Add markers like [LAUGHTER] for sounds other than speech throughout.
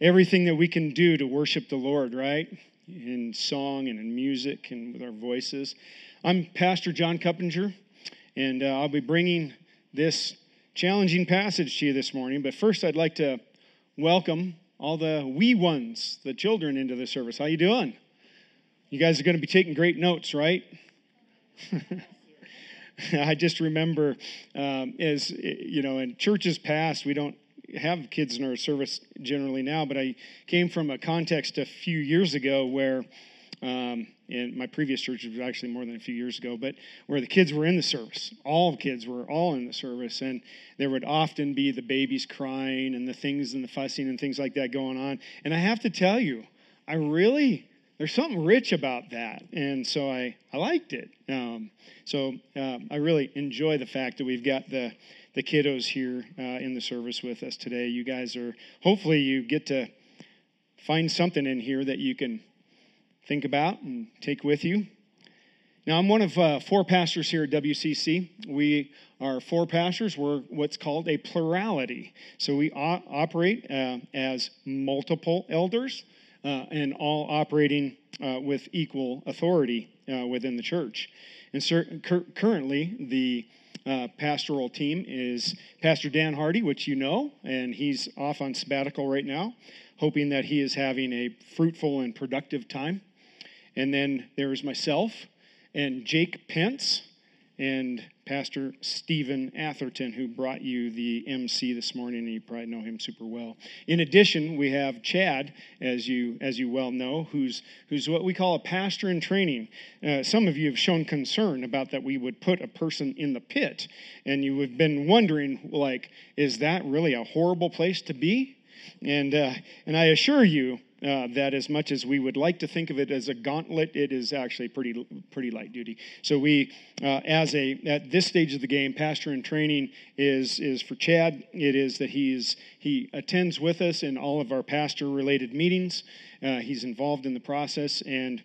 everything that we can do to worship the Lord, right? In song and in music and with our voices. I'm Pastor John Cuppinger, and uh, I'll be bringing this challenging passage to you this morning. But first, I'd like to welcome all the wee ones, the children, into the service. How you doing? You guys are going to be taking great notes, right? [LAUGHS] I just remember, um, as you know, in churches past, we don't have kids in our service generally now, but I came from a context a few years ago where, um, in my previous church was actually more than a few years ago, but where the kids were in the service. All the kids were all in the service, and there would often be the babies crying and the things and the fussing and things like that going on. And I have to tell you, I really there's something rich about that, and so I I liked it. Um, so uh, I really enjoy the fact that we've got the the kiddos here uh, in the service with us today. You guys are, hopefully, you get to find something in here that you can think about and take with you. Now, I'm one of uh, four pastors here at WCC. We are four pastors. We're what's called a plurality. So we o- operate uh, as multiple elders uh, and all operating uh, with equal authority uh, within the church. And cur- currently, the uh, pastoral team is Pastor Dan Hardy, which you know, and he's off on sabbatical right now, hoping that he is having a fruitful and productive time. And then there's myself and Jake Pence, and Pastor Stephen Atherton, who brought you the MC this morning, and you probably know him super well. In addition, we have Chad, as you as you well know, who's who's what we call a pastor in training. Uh, some of you have shown concern about that we would put a person in the pit, and you have been wondering, like, is that really a horrible place to be? And uh, and I assure you uh, that as much as we would like to think of it as a gauntlet, it is actually pretty pretty light duty. So we, uh, as a at this stage of the game, pastor in training is is for Chad. It is that he's he attends with us in all of our pastor related meetings. Uh, he's involved in the process and.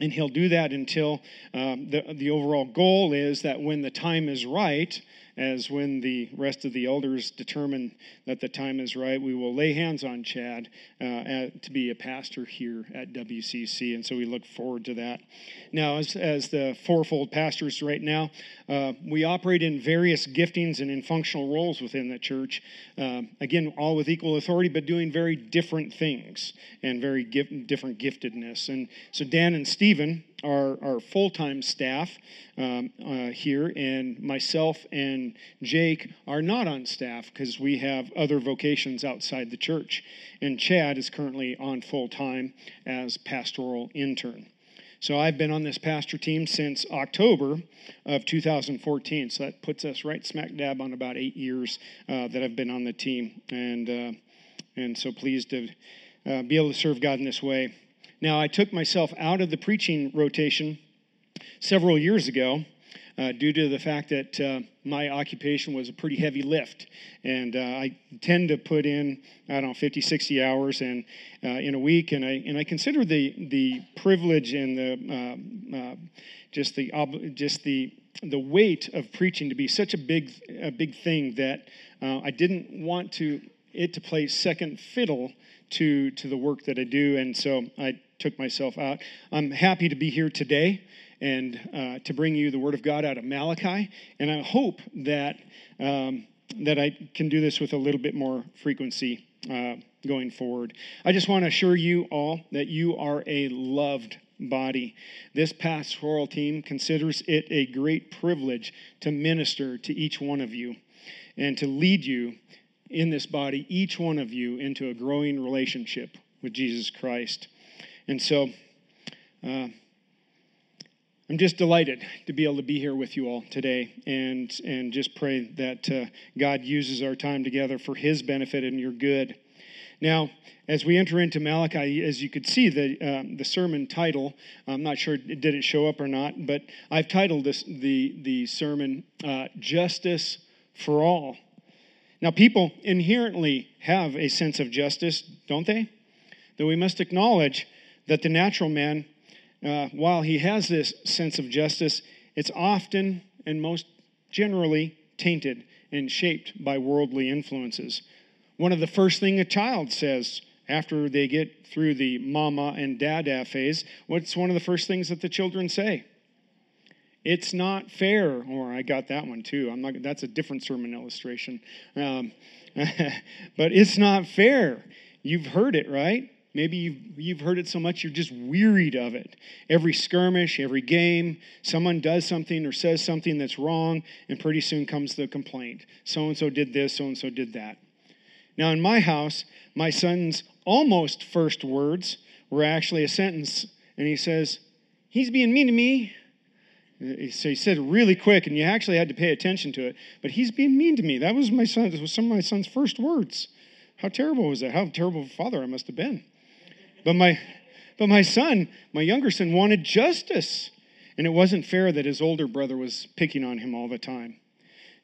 And he'll do that until um, the, the overall goal is that when the time is right, as when the rest of the elders determine that the time is right, we will lay hands on Chad uh, at, to be a pastor here at WCC. And so we look forward to that. Now, as, as the fourfold pastors right now, uh, we operate in various giftings and in functional roles within the church. Uh, again, all with equal authority, but doing very different things and very gift, different giftedness. And so Dan and Stephen our, our full time staff um, uh, here, and myself and Jake are not on staff because we have other vocations outside the church. And Chad is currently on full time as pastoral intern. So I've been on this pastor team since October of 2014. So that puts us right smack dab on about eight years uh, that I've been on the team, and uh, and so pleased to uh, be able to serve God in this way. Now, I took myself out of the preaching rotation several years ago uh, due to the fact that uh, my occupation was a pretty heavy lift. And uh, I tend to put in, I don't know, 50, 60 hours and, uh, in a week. And I, and I consider the, the privilege and the, uh, uh, just, the, just the, the weight of preaching to be such a big, a big thing that I didn't want to, it to play second fiddle to, to the work that I do. And so I took myself out. I'm happy to be here today and uh, to bring you the Word of God out of Malachi. And I hope that, um, that I can do this with a little bit more frequency uh, going forward. I just want to assure you all that you are a loved body. This pastoral team considers it a great privilege to minister to each one of you and to lead you in this body, each one of you, into a growing relationship with Jesus Christ. And so uh, I'm just delighted to be able to be here with you all today and, and just pray that uh, God uses our time together for His benefit and your good. Now, as we enter into Malachi, as you could see, the, uh, the sermon title, I'm not sure did it show up or not, but I've titled this, the, the sermon uh, Justice for All. Now, people inherently have a sense of justice, don't they? Though we must acknowledge that the natural man, uh, while he has this sense of justice, it's often and most generally tainted and shaped by worldly influences. One of the first thing a child says after they get through the mama and dada phase, what's one of the first things that the children say? It's not fair. Or I got that one too. I'm not. That's a different sermon illustration. Um, [LAUGHS] but it's not fair. You've heard it, right? Maybe you've, you've heard it so much you're just wearied of it. Every skirmish, every game, someone does something or says something that's wrong, and pretty soon comes the complaint. So and so did this, so and so did that. Now, in my house, my son's almost first words were actually a sentence, and he says, He's being mean to me. So he said it really quick, and you actually had to pay attention to it. But he's being mean to me. That was my son. That was some of my son's first words. How terrible was that? How terrible a father I must have been. But my, but my son, my younger son, wanted justice, and it wasn't fair that his older brother was picking on him all the time.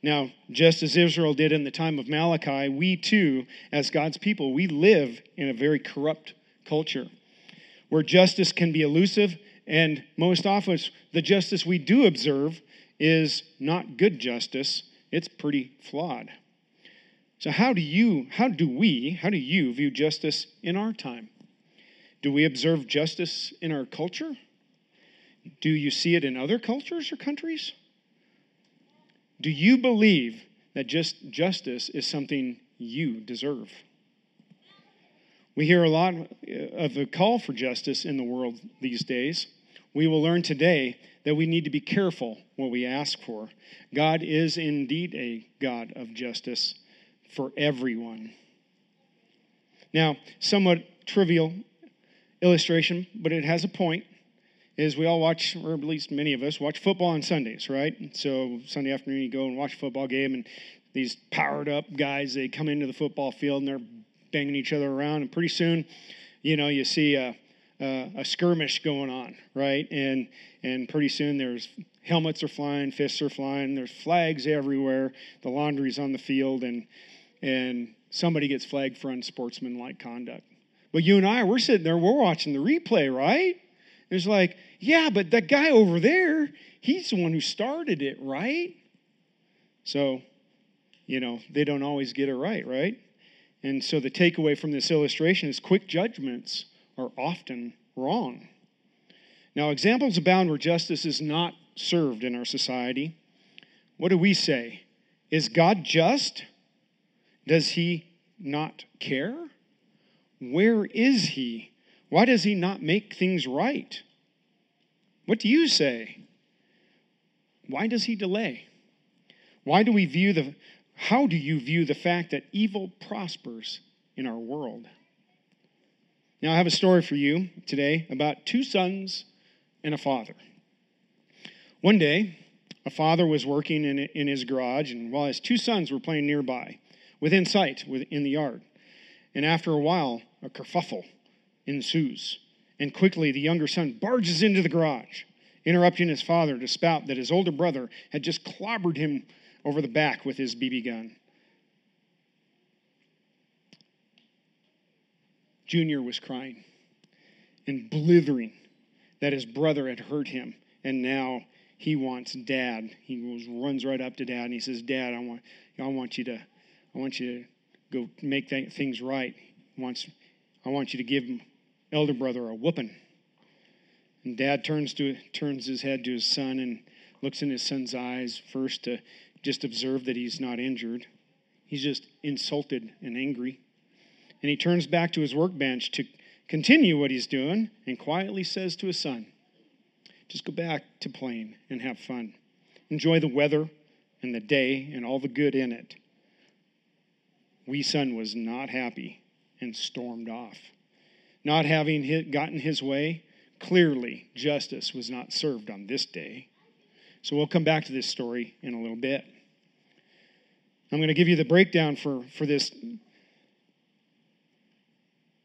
Now, just as Israel did in the time of Malachi, we too, as God's people, we live in a very corrupt culture where justice can be elusive, and most often the justice we do observe is not good justice, it's pretty flawed. So how do you, how do we, how do you view justice in our time? Do we observe justice in our culture? Do you see it in other cultures or countries? Do you believe that just justice is something you deserve? We hear a lot uh, of the call for justice in the world these days. We will learn today that we need to be careful what we ask for. God is indeed a God of justice for everyone. Now, somewhat trivial illustration, but it has a point is we all watch, or at least many of us, watch football on Sundays, right? So Sunday afternoon, you go and watch a football game, and these powered up guys, they come into the football field and they're banging each other around, and pretty soon, you know, you see a, a, a skirmish going on, right? And and pretty soon there's helmets are flying, fists are flying, there's flags everywhere, the laundry's on the field, and and somebody gets flagged for unsportsmanlike conduct. But you and I, we're sitting there, we're watching the replay, right? It's like, yeah, but that guy over there, he's the one who started it, right? So, you know, they don't always get it right, right? And so the takeaway from this illustration is quick judgments are often wrong. Now, examples abound where justice is not served in our society. What do we say? Is God just? Does he not care? Where is he? Why does he not make things right? What do you say? Why does he delay? Why do we view the how do you view the fact that evil prospers in our world? Now I have a story for you today about two sons and a father. One day, a father was working in, in his garage, and while his two sons were playing nearby, within sight, in the yard. And after a while, a kerfuffle ensues. And quickly the younger son barges into the garage, interrupting his father to spout that his older brother had just clobbered him over the back with his BB gun. Junior was crying and blithering that his brother had hurt him, and now he wants dad. He runs right up to dad and he says, "Dad, I want, I want you to, I want you to go make things right. Wants, I want you to give elder brother a whooping. And dad turns to turns his head to his son and looks in his son's eyes first to just observe that he's not injured. He's just insulted and angry. And he turns back to his workbench to continue what he's doing and quietly says to his son, Just go back to playing and have fun. Enjoy the weather and the day and all the good in it. Wee son was not happy and stormed off. Not having hit, gotten his way, clearly justice was not served on this day. So we'll come back to this story in a little bit. I'm going to give you the breakdown for, for this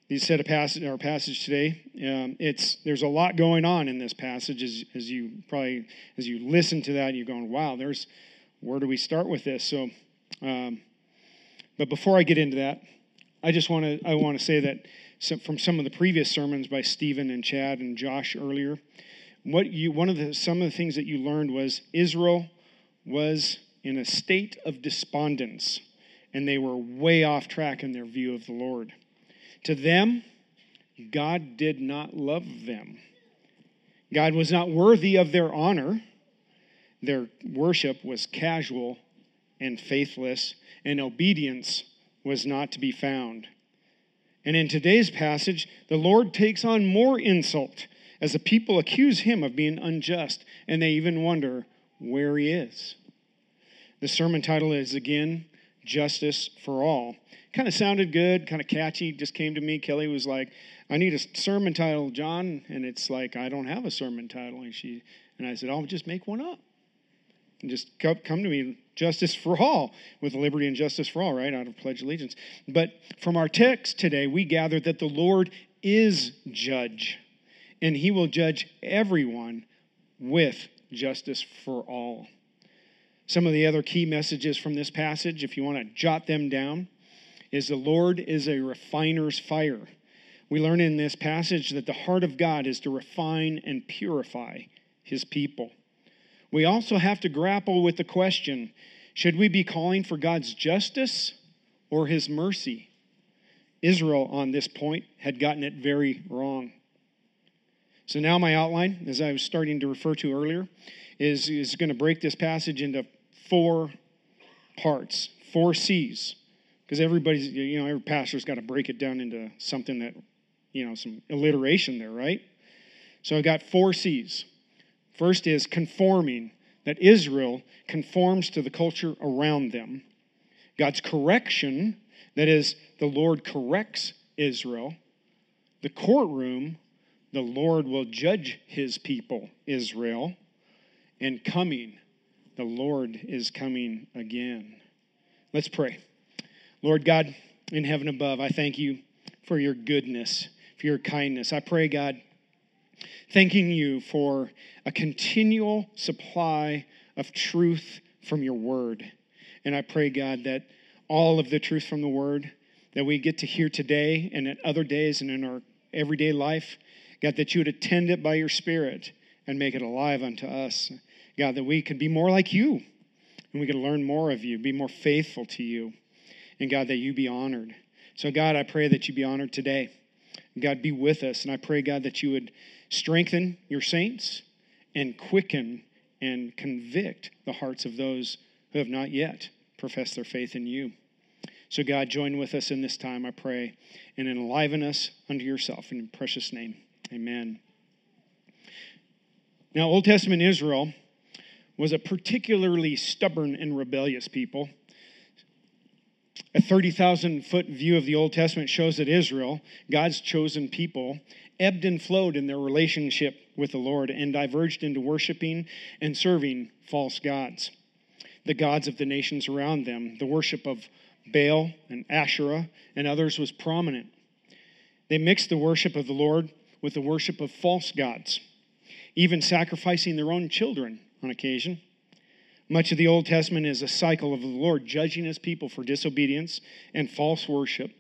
these set of passage our passage today. Um, it's there's a lot going on in this passage as, as you probably as you listen to that you're going wow there's where do we start with this so um, but before I get into that I just want to I want to say that some, from some of the previous sermons by Stephen and Chad and Josh earlier, what you one of the some of the things that you learned was Israel was in a state of despondence, and they were way off track in their view of the Lord. To them, God did not love them. God was not worthy of their honor. Their worship was casual and faithless, and obedience was not to be found. And in today's passage, the Lord takes on more insult as the people accuse him of being unjust, and they even wonder where he is. The sermon title is again, Justice for All. Kind of sounded good, kind of catchy, just came to me. Kelly was like, I need a sermon title, John. And it's like, I don't have a sermon title. And she and I said, I'll just make one up. And just come to me, justice for all, with liberty and justice for all, right? Out of Pledge Allegiance. But from our text today, we gather that the Lord is judge, and he will judge everyone with justice for all. Some of the other key messages from this passage, if you want to jot them down, is the Lord is a refiner's fire. We learn in this passage that the heart of God is to refine and purify his people. We also have to grapple with the question should we be calling for God's justice or his mercy? Israel, on this point, had gotten it very wrong. So now, my outline, as I was starting to refer to earlier, is, is going to break this passage into four parts, four C's. Because everybody's, you know, every pastor's got to break it down into something that, you know, some alliteration there, right? So I've got four C's. First is conforming, that Israel conforms to the culture around them. God's correction, that is, the Lord corrects Israel. The courtroom, the Lord will judge his people, Israel. And coming, the Lord is coming again. Let's pray. Lord God, in heaven above, I thank you for your goodness, for your kindness. I pray, God, thanking you for a continual supply of truth from your word. And I pray, God, that all of the truth from the word that we get to hear today and at other days and in our everyday life, God, that you would attend it by your spirit and make it alive unto us. God, that we could be more like you and we could learn more of you, be more faithful to you. And God, that you be honored. So, God, I pray that you be honored today. God, be with us. And I pray, God, that you would strengthen your saints and quicken and convict the hearts of those who have not yet professed their faith in you. So, God, join with us in this time, I pray, and enliven us unto yourself. In your precious name, amen. Now, Old Testament Israel was a particularly stubborn and rebellious people. A 30,000 foot view of the Old Testament shows that Israel, God's chosen people, ebbed and flowed in their relationship with the Lord and diverged into worshiping and serving false gods, the gods of the nations around them. The worship of Baal and Asherah and others was prominent. They mixed the worship of the Lord with the worship of false gods, even sacrificing their own children on occasion. Much of the Old Testament is a cycle of the Lord judging his people for disobedience and false worship,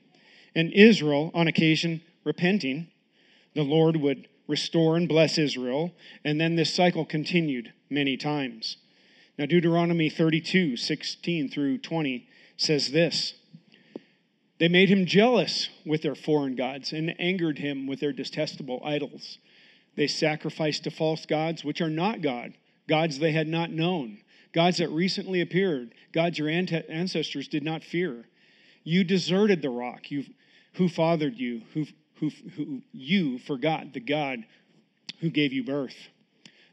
and Israel, on occasion, repenting. The Lord would restore and bless Israel, and then this cycle continued many times. Now, Deuteronomy 32 16 through 20 says this They made him jealous with their foreign gods and angered him with their detestable idols. They sacrificed to false gods, which are not God, gods they had not known gods that recently appeared, gods your ancestors did not fear. You deserted the rock you, who fathered you, who, who, who you forgot the God who gave you birth.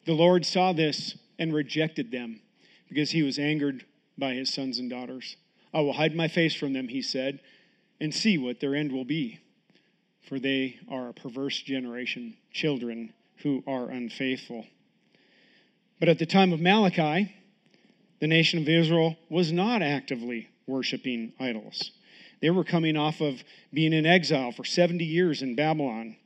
The Lord saw this and rejected them because he was angered by his sons and daughters. I will hide my face from them, he said, and see what their end will be. For they are a perverse generation, children who are unfaithful. But at the time of Malachi, the nation of Israel was not actively worshiping idols. They were coming off of being in exile for 70 years in Babylon,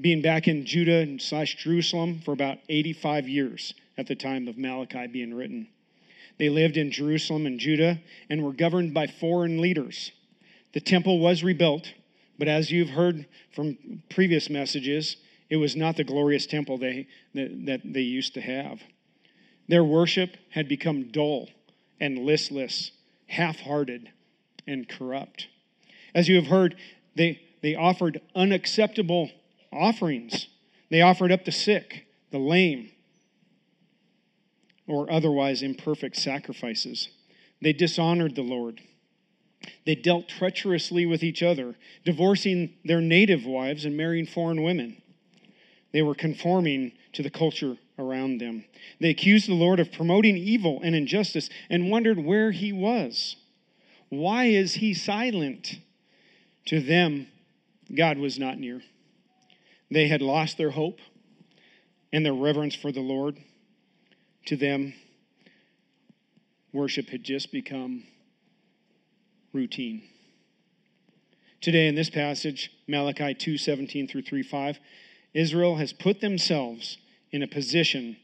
being back in Judah slash Jerusalem for about 85 years at the time of Malachi being written. They lived in Jerusalem and Judah and were governed by foreign leaders. The temple was rebuilt, but as you've heard from previous messages, it was not the glorious temple they, that, that they used to have. Their worship had become dull and listless, half hearted, and corrupt. As you have heard, they, they offered unacceptable offerings. They offered up the sick, the lame, or otherwise imperfect sacrifices. They dishonored the Lord. They dealt treacherously with each other, divorcing their native wives and marrying foreign women. They were conforming to the culture around them. They accused the Lord of promoting evil and injustice and wondered where he was. Why is he silent? To them, God was not near. They had lost their hope and their reverence for the Lord. To them, worship had just become routine. Today in this passage, Malachi 2 17 through 3 5, Israel has put themselves in a position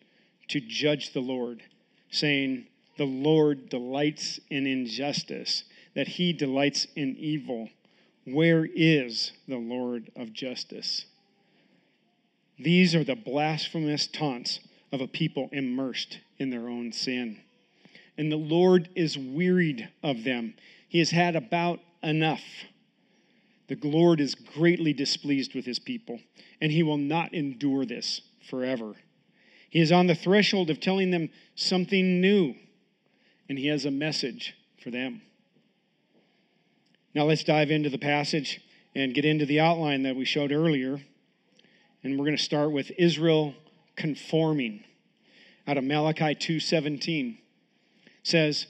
to judge the Lord, saying, The Lord delights in injustice, that he delights in evil. Where is the Lord of justice? These are the blasphemous taunts of a people immersed in their own sin. And the Lord is wearied of them. He has had about enough. The Lord is greatly displeased with his people, and he will not endure this forever. He is on the threshold of telling them something new, and he has a message for them. Now let's dive into the passage and get into the outline that we showed earlier. And we're going to start with Israel conforming out of Malachi 2:17. says,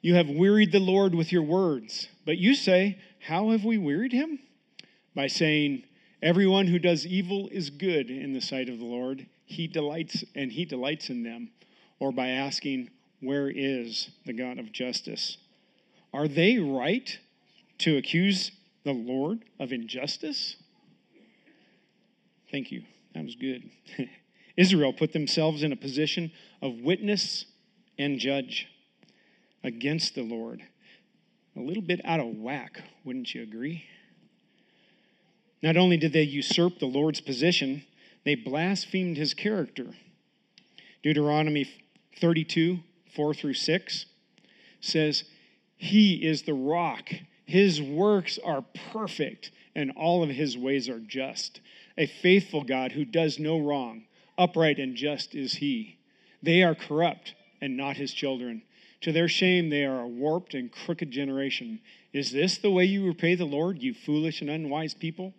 "You have wearied the Lord with your words, but you say, how have we wearied him? By saying, everyone who does evil is good in the sight of the Lord, he delights and he delights in them, or by asking, where is the God of justice? Are they right to accuse the Lord of injustice? Thank you. That was good. [LAUGHS] Israel put themselves in a position of witness and judge against the Lord. A little bit out of whack, wouldn't you agree? Not only did they usurp the Lord's position, they blasphemed his character. Deuteronomy 32, 4 through 6 says, He is the rock. His works are perfect, and all of his ways are just. A faithful God who does no wrong. Upright and just is he. They are corrupt and not his children. To their shame, they are a warped and crooked generation. Is this the way you repay the Lord, you foolish and unwise people?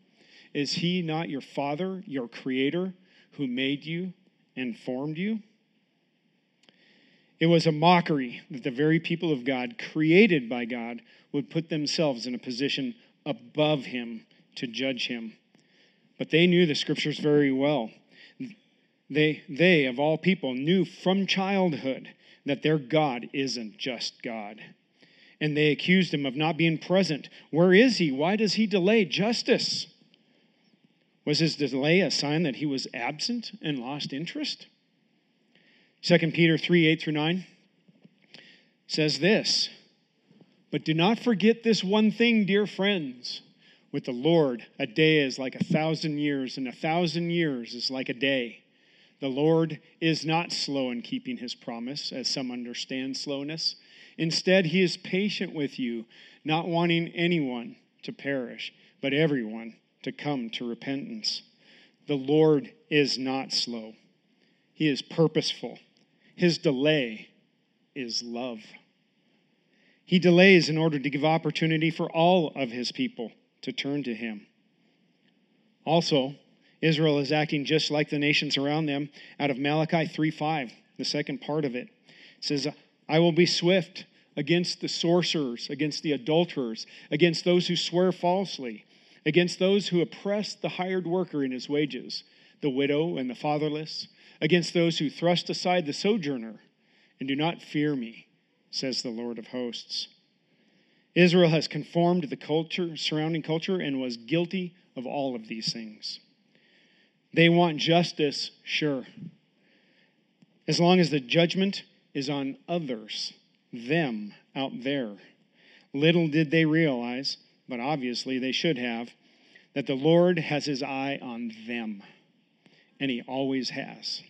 Is he not your father, your creator, who made you and formed you? It was a mockery that the very people of God, created by God, would put themselves in a position above him to judge him. But they knew the scriptures very well. They, they, of all people, knew from childhood that their God isn't just God. And they accused him of not being present. Where is he? Why does he delay justice? Was his delay a sign that he was absent and lost interest? 2 Peter 3 8 through 9 says this But do not forget this one thing, dear friends with the Lord, a day is like a thousand years, and a thousand years is like a day. The Lord is not slow in keeping his promise, as some understand slowness. Instead, he is patient with you, not wanting anyone to perish, but everyone to come to repentance. The Lord is not slow, he is purposeful. His delay is love. He delays in order to give opportunity for all of his people to turn to him. Also, Israel is acting just like the nations around them out of Malachi 3:5, the second part of it. it says, I will be swift against the sorcerers, against the adulterers, against those who swear falsely, against those who oppress the hired worker in his wages, the widow and the fatherless, against those who thrust aside the sojourner and do not fear me, says the Lord of hosts. Israel has conformed to the culture, surrounding culture, and was guilty of all of these things. They want justice, sure. As long as the judgment is on others, them out there. Little did they realize, but obviously they should have, that the Lord has his eye on them, and he always has.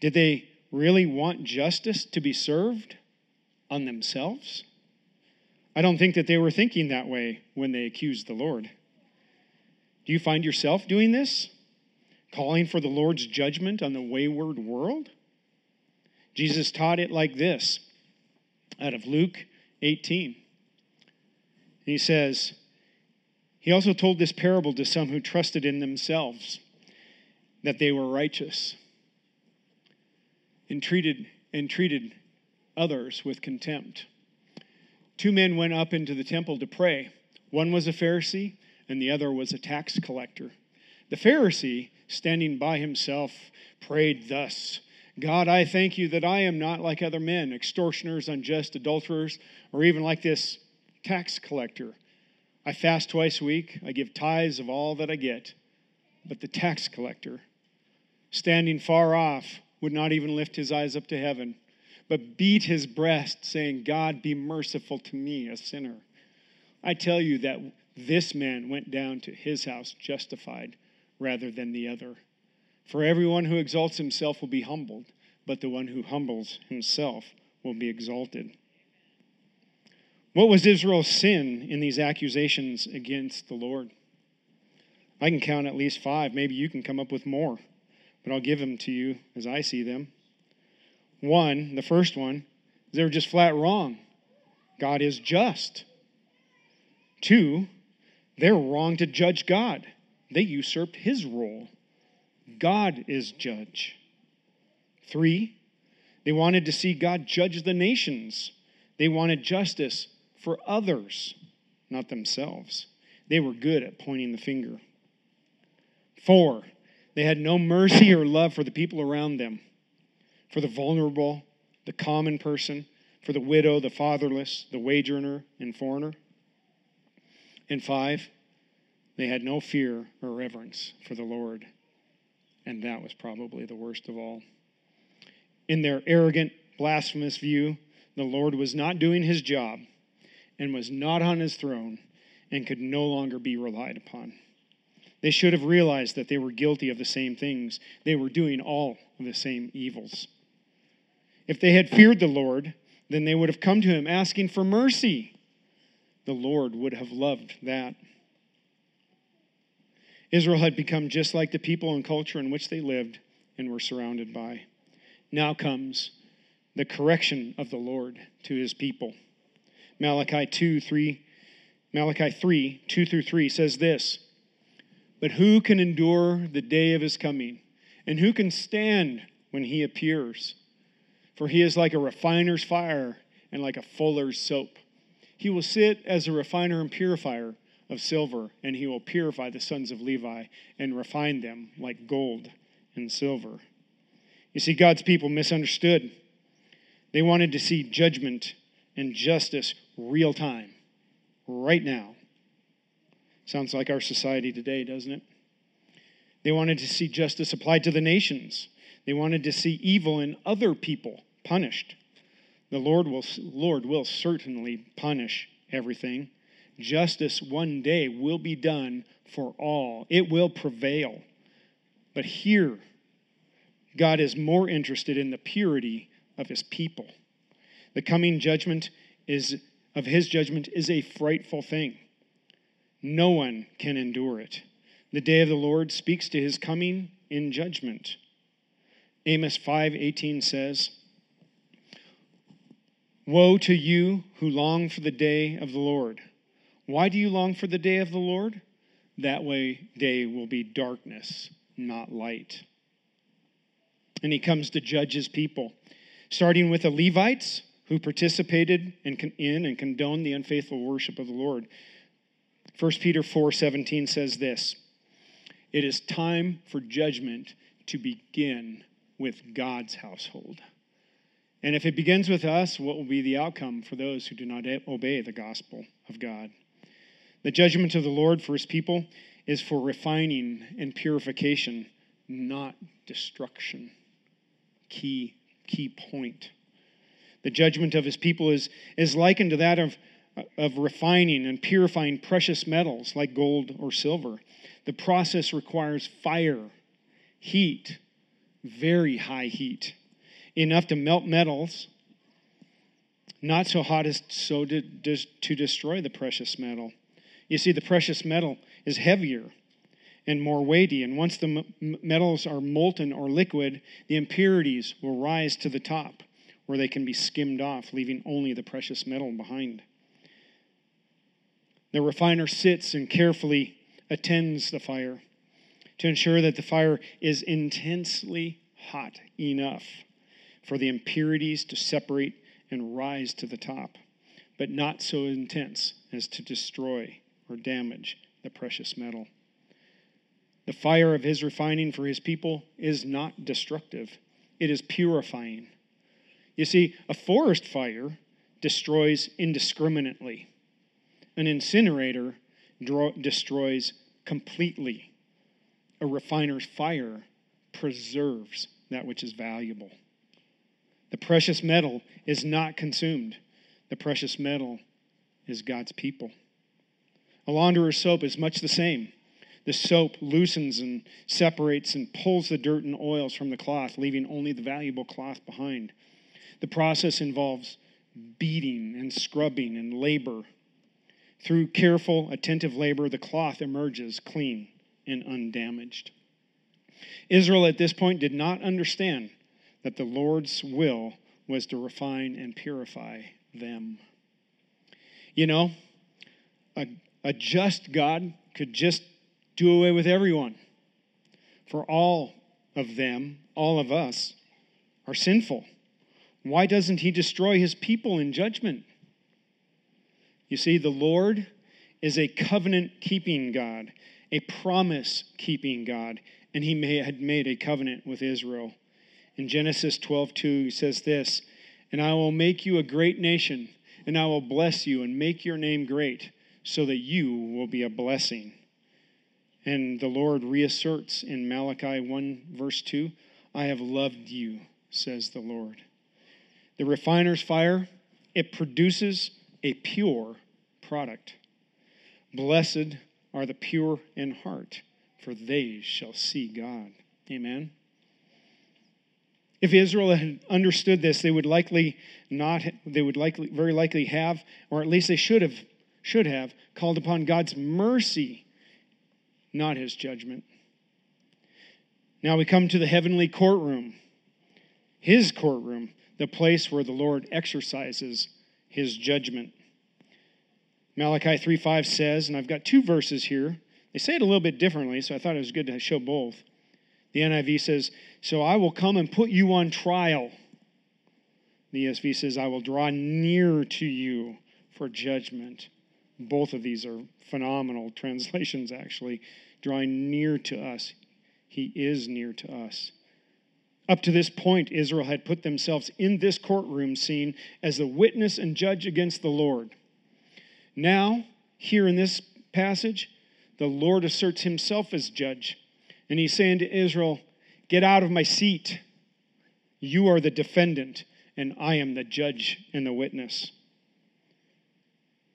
Did they really want justice to be served on themselves? I don't think that they were thinking that way when they accused the Lord. Do you find yourself doing this? Calling for the Lord's judgment on the wayward world? Jesus taught it like this out of Luke 18. He says, He also told this parable to some who trusted in themselves that they were righteous and treated, and treated others with contempt. Two men went up into the temple to pray. One was a Pharisee, and the other was a tax collector. The Pharisee, standing by himself, prayed thus God, I thank you that I am not like other men, extortioners, unjust, adulterers, or even like this tax collector. I fast twice a week, I give tithes of all that I get. But the tax collector, standing far off, would not even lift his eyes up to heaven, but beat his breast, saying, God, be merciful to me, a sinner. I tell you that this man went down to his house justified rather than the other. For everyone who exalts himself will be humbled, but the one who humbles himself will be exalted. What was Israel's sin in these accusations against the Lord? I can count at least five. Maybe you can come up with more, but I'll give them to you as I see them. One, the first one, they were just flat wrong. God is just. Two, they're wrong to judge God. They usurped his role. God is judge. Three, they wanted to see God judge the nations. They wanted justice for others, not themselves. They were good at pointing the finger. Four, they had no mercy or love for the people around them, for the vulnerable, the common person, for the widow, the fatherless, the wage earner, and foreigner. And five, they had no fear or reverence for the Lord. And that was probably the worst of all. In their arrogant, blasphemous view, the Lord was not doing his job and was not on his throne and could no longer be relied upon. They should have realized that they were guilty of the same things. They were doing all of the same evils. If they had feared the Lord, then they would have come to him asking for mercy. The Lord would have loved that. Israel had become just like the people and culture in which they lived and were surrounded by. Now comes the correction of the Lord to his people. Malachi 2 3 Malachi 3 2 through 3 says this But who can endure the day of his coming? And who can stand when he appears? For he is like a refiner's fire and like a fuller's soap. He will sit as a refiner and purifier of silver, and he will purify the sons of Levi and refine them like gold and silver. You see, God's people misunderstood. They wanted to see judgment and justice real time, right now. Sounds like our society today, doesn't it? They wanted to see justice applied to the nations. They wanted to see evil in other people punished. The Lord will, Lord will certainly punish everything. Justice one day will be done for all, it will prevail. But here, God is more interested in the purity of his people. The coming judgment is of his judgment is a frightful thing. No one can endure it. The day of the Lord speaks to his coming in judgment. Amos 5:18 says, Woe to you who long for the day of the Lord. Why do you long for the day of the Lord? That way, day will be darkness, not light. And he comes to judge his people, starting with the Levites who participated in, and condoned the unfaithful worship of the Lord. 1 Peter 4:17 says this: It is time for judgment to begin with God's household. And if it begins with us, what will be the outcome for those who do not obey the gospel of God? The judgment of the Lord for his people is for refining and purification, not destruction. Key, key point. The judgment of his people is, is likened to that of, of refining and purifying precious metals like gold or silver. The process requires fire, heat, very high heat enough to melt metals Not so hot as so to, to destroy the precious metal. You see, the precious metal is heavier and more weighty, and once the metals are molten or liquid, the impurities will rise to the top, where they can be skimmed off, leaving only the precious metal behind. The refiner sits and carefully attends the fire to ensure that the fire is intensely hot enough for the impurities to separate and rise to the top, but not so intense as to destroy or damage the precious metal. The fire of his refining for his people is not destructive, it is purifying. You see, a forest fire destroys indiscriminately, an incinerator destroys completely. A refiner's fire preserves that which is valuable. The precious metal is not consumed. The precious metal is God's people. A launderer's soap is much the same. The soap loosens and separates and pulls the dirt and oils from the cloth, leaving only the valuable cloth behind. The process involves beating and scrubbing and labor. Through careful, attentive labor, the cloth emerges clean and undamaged. Israel at this point did not understand that the Lord's will was to refine and purify them. You know, a, a just God could just do away with everyone. For all of them, all of us, are sinful. Why doesn't he destroy his people in judgment? You see, the Lord is a covenant keeping God, a promise keeping God, and he may, had made a covenant with Israel. In Genesis 12 2, he says this And I will make you a great nation, and I will bless you and make your name great, so that you will be a blessing. And the Lord reasserts in Malachi 1, verse 2 I have loved you, says the Lord. The refiner's fire, it produces a pure product. Blessed are the pure in heart, for they shall see God. Amen. If Israel had understood this, they would likely not they would likely very likely have or at least they should have should have called upon God's mercy, not his judgment. Now we come to the heavenly courtroom. His courtroom, the place where the Lord exercises his judgment. Malachi 3 5 says, and I've got two verses here. They say it a little bit differently, so I thought it was good to show both. The NIV says, So I will come and put you on trial. The ESV says, I will draw near to you for judgment. Both of these are phenomenal [LAUGHS] translations, actually. Drawing near to us. He is near to us. Up to this point, Israel had put themselves in this courtroom scene as the witness and judge against the Lord. Now, here in this passage, the Lord asserts himself as judge. And he's saying to Israel, Get out of my seat. You are the defendant, and I am the judge and the witness.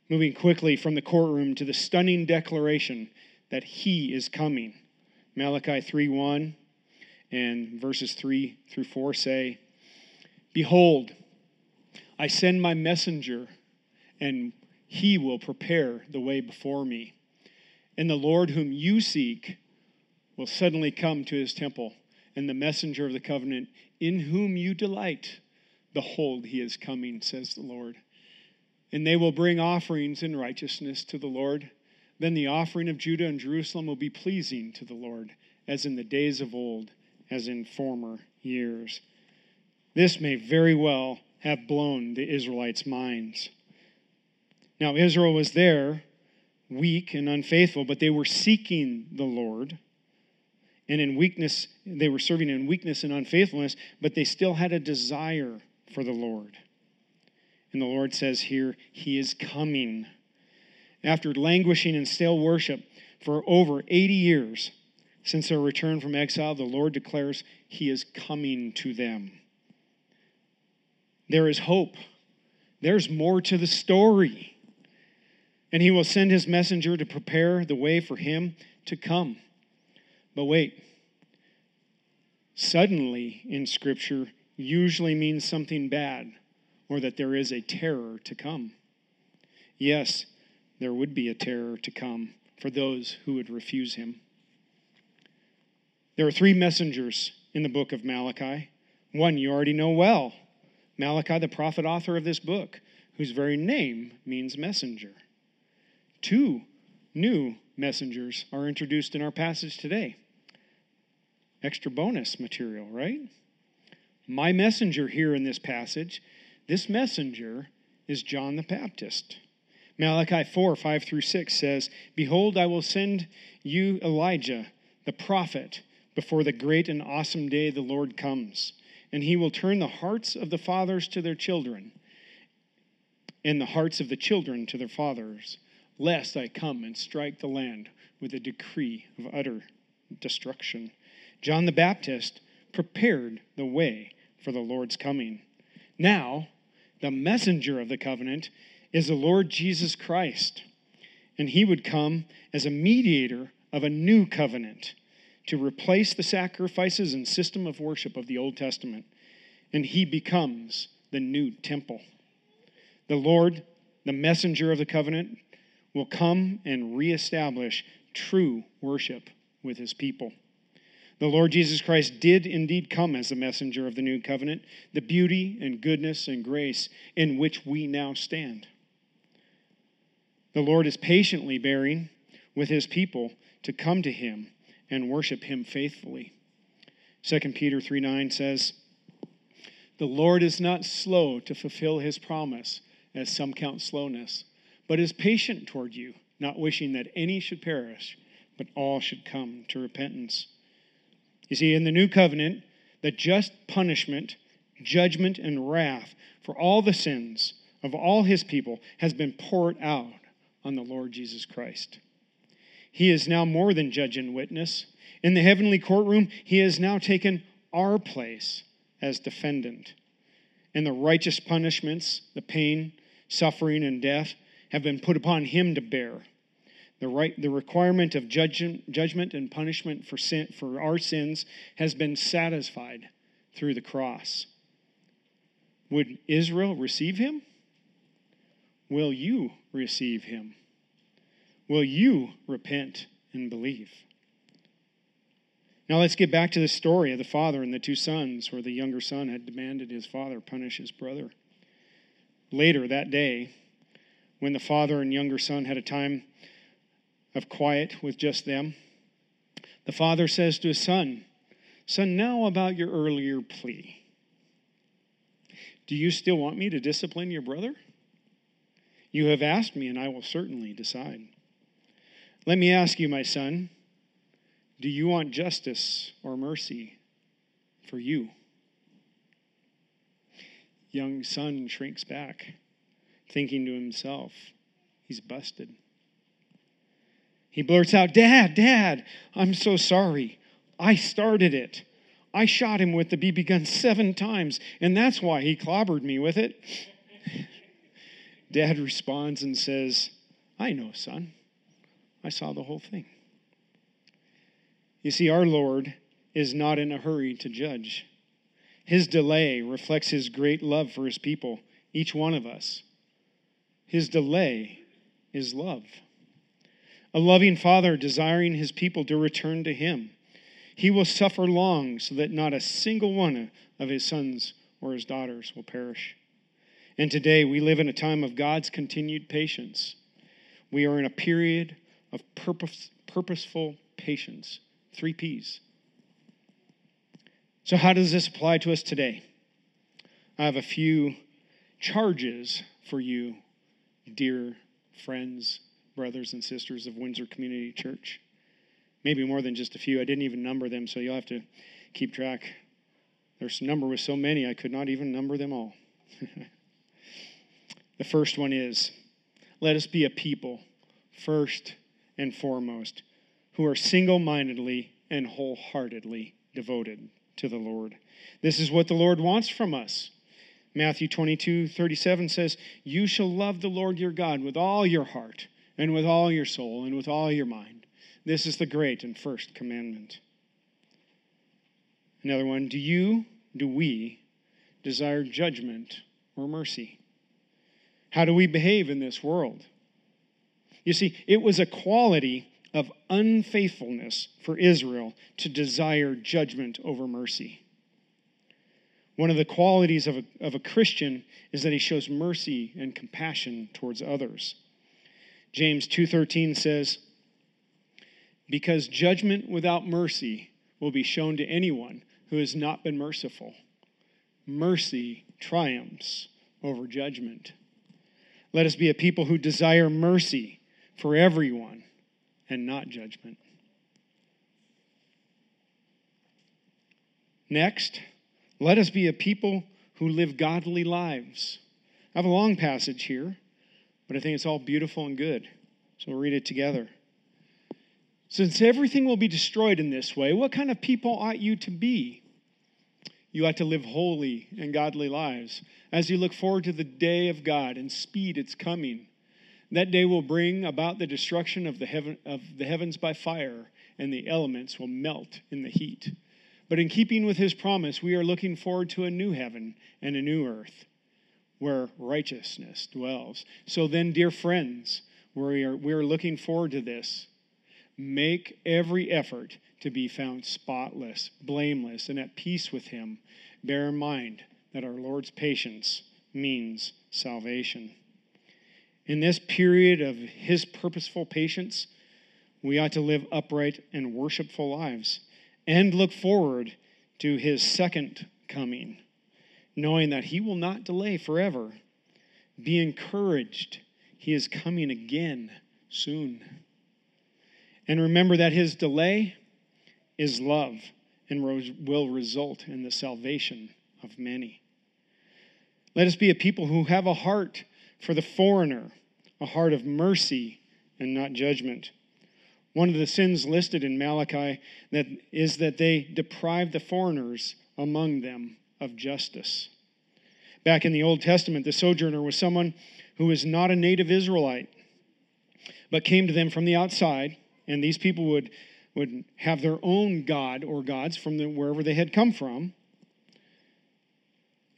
Moving quickly from the courtroom to the stunning declaration that he is coming. Malachi 3 1 and verses 3 through 4 say, Behold, I send my messenger, and he will prepare the way before me. And the Lord whom you seek will suddenly come to his temple, and the messenger of the covenant in whom you delight, behold, he is coming, says the Lord. And they will bring offerings in righteousness to the Lord. Then the offering of Judah and Jerusalem will be pleasing to the Lord, as in the days of old, as in former years. This may very well have blown the Israelites' minds. Now, Israel was there, weak and unfaithful, but they were seeking the Lord. And in weakness, they were serving in weakness and unfaithfulness, but they still had a desire for the Lord. And the Lord says here, He is coming. After languishing in stale worship for over 80 years since their return from exile, the Lord declares He is coming to them. There is hope. There's more to the story and he will send his messenger to prepare the way for him to come. But wait, suddenly in Scripture usually means something bad or that there is a terror to come. Yes, there would be a terror to come for those who would refuse him. There are three messengers in the book of Malachi. One you already know well Malachi, the prophet author of this book, whose very name means messenger. Two new messengers are introduced in our passage today. Extra bonus material, right? My messenger here in this passage, this messenger is John the Baptist. Malachi 4 5 through 6 says, Behold, I will send you Elijah, the prophet, before the great and awesome day the Lord comes. And he will turn the hearts of the fathers to their children, and the hearts of the children to their fathers, lest I come and strike the land with a decree of utter destruction. John the Baptist prepared the way for the Lord's coming. Now, the messenger of the covenant is the Lord Jesus Christ, and he would come as a mediator of a new covenant to replace the sacrifices and system of worship of the Old Testament, and he becomes the new temple. The Lord, the messenger of the covenant, will come and reestablish true worship with his people. The Lord Jesus Christ did indeed come as the messenger of the new covenant, the beauty and goodness and grace in which we now stand. The Lord is patiently bearing with his people to come to him and worship him faithfully. 2 Peter 3 9 says, The Lord is not slow to fulfill his promise, as some count slowness, but is patient toward you, not wishing that any should perish, but all should come to repentance. You see, in the new covenant, the just punishment, judgment, and wrath for all the sins of all his people has been poured out on the Lord Jesus Christ. He is now more than judge and witness. In the heavenly courtroom, he has now taken our place as defendant. And the righteous punishments, the pain, suffering, and death have been put upon him to bear. The, right, the requirement of judgment, judgment and punishment for, sin, for our sins has been satisfied through the cross. Would Israel receive him? Will you receive him? Will you repent and believe? Now let's get back to the story of the father and the two sons, where the younger son had demanded his father punish his brother. Later that day, when the father and younger son had a time of quiet with just them, the father says to his son, Son, now about your earlier plea. Do you still want me to discipline your brother? You have asked me, and I will certainly decide. Let me ask you, my son, do you want justice or mercy for you? Young son shrinks back, thinking to himself, he's busted. He blurts out, Dad, Dad, I'm so sorry. I started it. I shot him with the BB gun seven times, and that's why he clobbered me with it. [LAUGHS] Dad responds and says, I know, son. I saw the whole thing. You see, our Lord is not in a hurry to judge. His delay reflects his great love for his people, each one of us. His delay is love a loving father desiring his people to return to him. He will suffer long so that not a single one of his sons or his daughters will perish. And today we live in a time of God's continued patience. We are in a period of purpose, purposeful patience. Three P's. So, how does this apply to us today? I have a few charges for you, dear friends brothers and sisters of Windsor Community Church. Maybe more than just a few. I didn't even number them, so you'll have to keep track. Their number was so many, I could not even number them all. [LAUGHS] the first one is let us be a people, first and foremost, who are single mindedly and wholeheartedly devoted to the Lord. This is what the Lord wants from us. Matthew 22, 37 says, You shall love the Lord your God with all your heart and with all your soul and with all your mind. This is the great and first commandment. Another one Do you, do we desire judgment or mercy? How do we behave in this world? You see, it was a quality of unfaithfulness for Israel to desire judgment over mercy. One of the qualities of a, of a Christian is that he shows mercy and compassion towards others. James 2:13 says, "Because judgment without mercy will be shown to anyone who has not been merciful. Mercy triumphs over judgment." Let us be a people who desire mercy for everyone and not judgment. Next, let us be a people who live godly lives. I have a long passage here, but I think it's all beautiful and good. So we'll read it together. Since everything will be destroyed in this way, what kind of people ought you to be? You ought to live holy and godly lives as you look forward to the day of God and speed its coming. That day will bring about the destruction of the, heaven, of the heavens by fire, and the elements will melt in the heat. But in keeping with his promise, we are looking forward to a new heaven and a new earth where righteousness dwells. So then, dear friends, we are, we are looking forward to this. Make every effort to be found spotless, blameless, and at peace with him. Bear in mind that our Lord's patience means salvation. In this period of his purposeful patience, we ought to live upright and worshipful lives and look forward to his second coming, knowing that he will not delay forever. Be encouraged, he is coming again soon. And remember that his delay is love and will result in the salvation of many. Let us be a people who have a heart for the foreigner, a heart of mercy and not judgment. One of the sins listed in Malachi that is that they deprive the foreigners among them of justice. Back in the Old Testament, the sojourner was someone who was not a native Israelite, but came to them from the outside, and these people would, would have their own God or gods from the, wherever they had come from.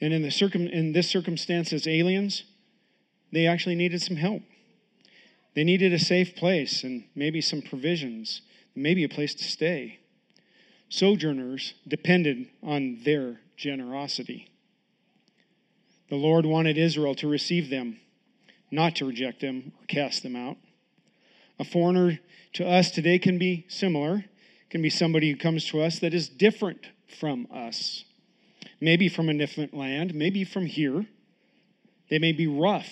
And in, the circum, in this circumstance, as aliens, they actually needed some help. They needed a safe place and maybe some provisions, maybe a place to stay. Sojourners depended on their generosity. The Lord wanted Israel to receive them, not to reject them or cast them out. A foreigner to us today can be similar, can be somebody who comes to us that is different from us. Maybe from a different land, maybe from here. They may be rough,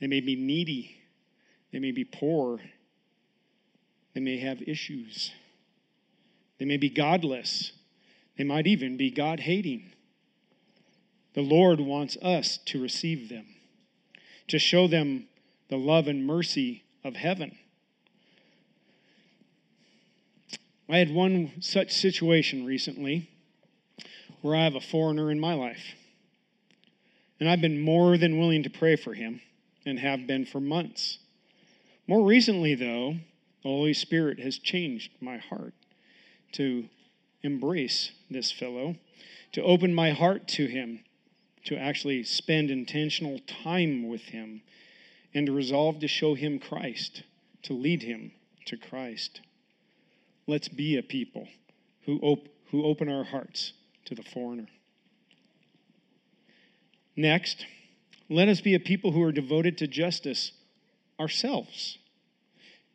they may be needy, they may be poor. They may have issues. They may be godless. They might even be God hating. The Lord wants us to receive them, to show them the love and mercy of heaven. I had one such situation recently where I have a foreigner in my life. And I've been more than willing to pray for him and have been for months. More recently, though, the Holy Spirit has changed my heart to embrace this fellow, to open my heart to him, to actually spend intentional time with him, and to resolve to show him Christ, to lead him to Christ. Let's be a people who, op- who open our hearts to the foreigner. Next, let us be a people who are devoted to justice ourselves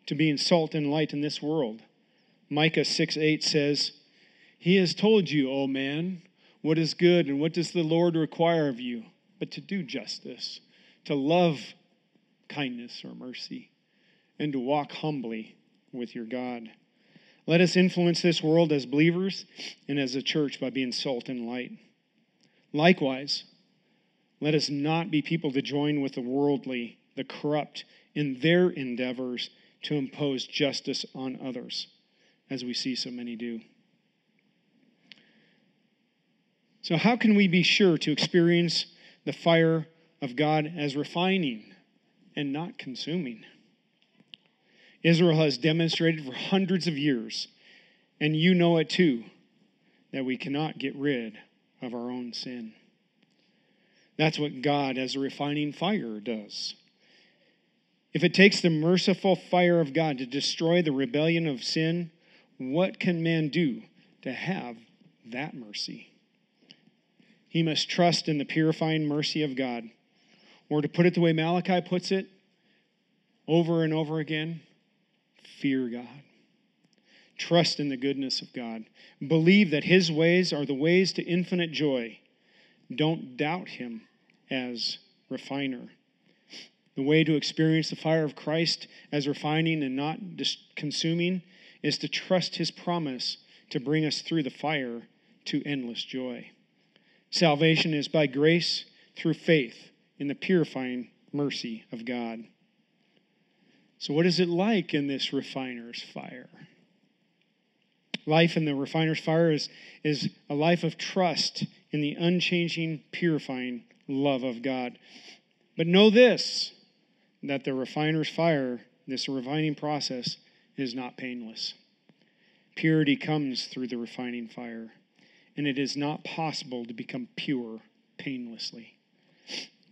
to being salt and light in this world. Micah 6 8 says, He has told you, O man, what is good and what does the Lord require of you, but to do justice, to love kindness or mercy, and to walk humbly with your God. Let us influence this world as believers and as a church by being salt and light. Likewise, let us not be people to join with the worldly, the corrupt, in their endeavors to impose justice on others, as we see so many do. So, how can we be sure to experience the fire of God as refining and not consuming? Israel has demonstrated for hundreds of years, and you know it too, that we cannot get rid of our own sin That's what God, as a refining fire, does. If it takes the merciful fire of God to destroy the rebellion of sin, what can man do to have that mercy? He must trust in the purifying mercy of God. Or to put it the way Malachi puts it over and over again, fear God. Trust in the goodness of God. Believe that His ways are the ways to infinite joy. Don't doubt Him as refiner. The way to experience the fire of Christ as refining and not consuming is to trust His promise to bring us through the fire to endless joy. Salvation is by grace through faith in the purifying mercy of God. So, what is it like in this refiner's fire? Life in the refiner's fire is, is a life of trust in the unchanging, purifying love of God. But know this that the refiner's fire, this refining process, is not painless. Purity comes through the refining fire, and it is not possible to become pure painlessly.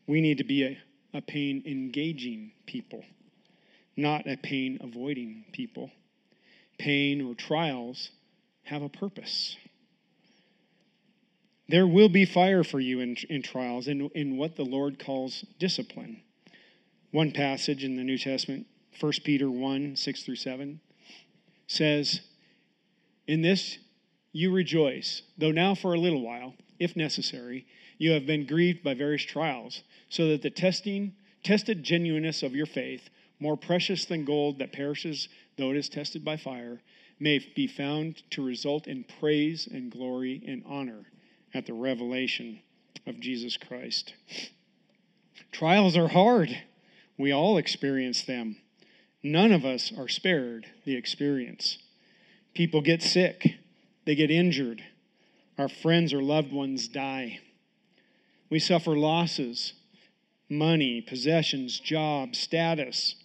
We need to be a, a pain engaging people, not a pain avoiding people. Pain or trials have a purpose. There will be fire for you in, in trials, in, in what the Lord calls discipline. One passage in the New Testament, 1 Peter 1 6 through 7, says, In this you rejoice, though now for a little while, if necessary, you have been grieved by various trials, so that the testing, tested genuineness of your faith, more precious than gold that perishes though it is tested by fire, may be found to result in praise and glory and honor at the revelation of Jesus Christ. Trials are hard. We all experience them. None of us are spared the experience. People get sick, they get injured, our friends or loved ones die. We suffer losses money, possessions, job, status.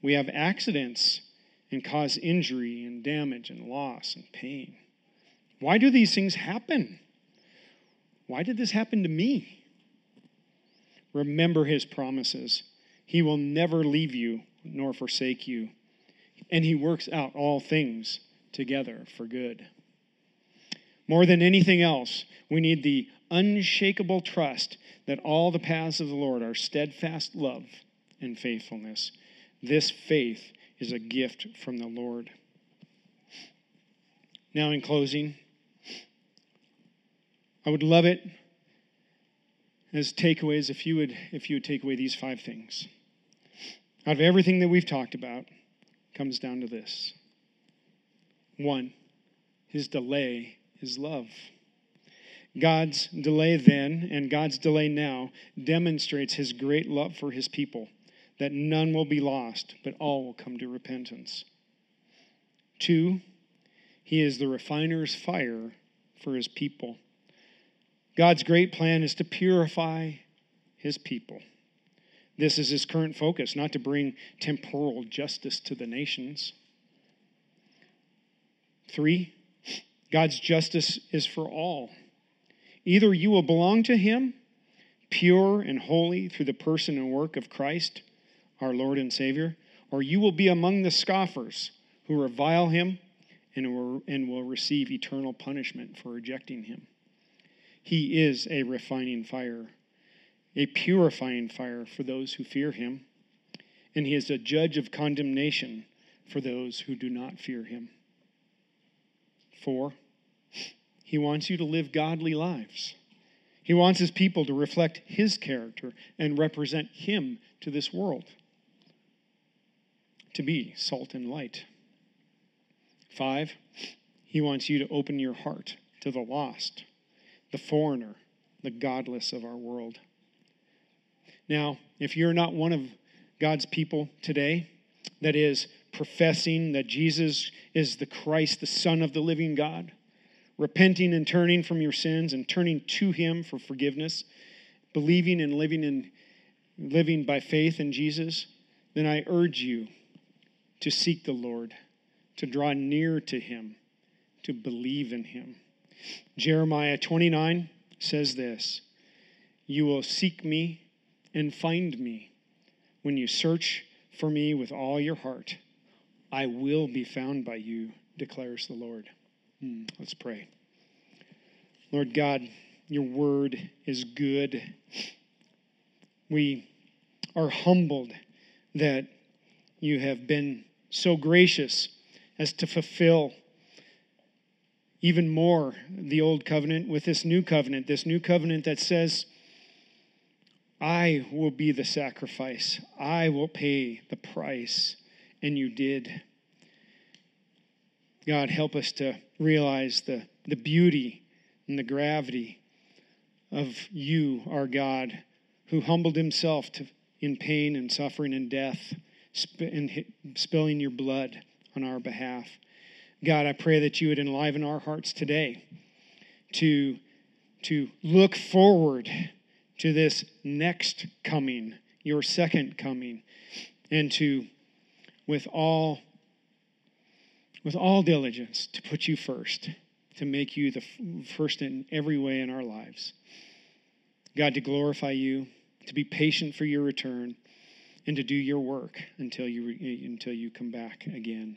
We have accidents and cause injury and damage and loss and pain. Why do these things happen? Why did this happen to me? Remember his promises. He will never leave you nor forsake you, and he works out all things together for good. More than anything else, we need the unshakable trust that all the paths of the Lord are steadfast love and faithfulness. This faith is a gift from the Lord. Now, in closing, I would love it as takeaways if you would if you would take away these five things. Out of everything that we've talked about comes down to this. One, his delay is love. God's delay then and God's delay now demonstrates his great love for his people, that none will be lost, but all will come to repentance. Two, he is the refiner's fire for his people. God's great plan is to purify his people. This is his current focus, not to bring temporal justice to the nations. Three, God's justice is for all. Either you will belong to him, pure and holy through the person and work of Christ, our Lord and Savior, or you will be among the scoffers who revile him and will, receive eternal punishment for rejecting him. He is a refining fire, a purifying fire for those who fear him, and he is a judge of condemnation for those who do not fear him. Four, he wants you to live godly lives. He wants his people to reflect his character and represent him to this world, to be salt and light. Five, he wants you to open your heart to the lost the foreigner, the godless of our world. Now, if you're not one of God's people today, that is professing that Jesus is the Christ, the Son of the living God, repenting and turning from your sins and turning to Him for forgiveness, believing and living in living by faith in Jesus, then I urge you to seek the Lord, to draw near to Him, to believe in Him. Jeremiah 29 says this you will seek me and find me. When you search for me with all your heart, I will be found by you, declares the Lord. Hmm, let's pray. Lord God, your word is good. We are humbled that you have been so gracious as to fulfill even more the old covenant with this new covenant, this new covenant that says, I will be the sacrifice, I will pay the price, and you did. God, help us to realize the, the beauty and the gravity of you, our God, who humbled himself to, in pain and suffering and death, sp- and spilling your blood on our behalf. God, I pray that you would enliven our hearts today to, to look forward to this next coming, your second coming, and to, with all, with all diligence, to put you first, to make you the first in every way in our lives. God, to glorify you, to be patient for your return, and to do your work until you, until you come back again.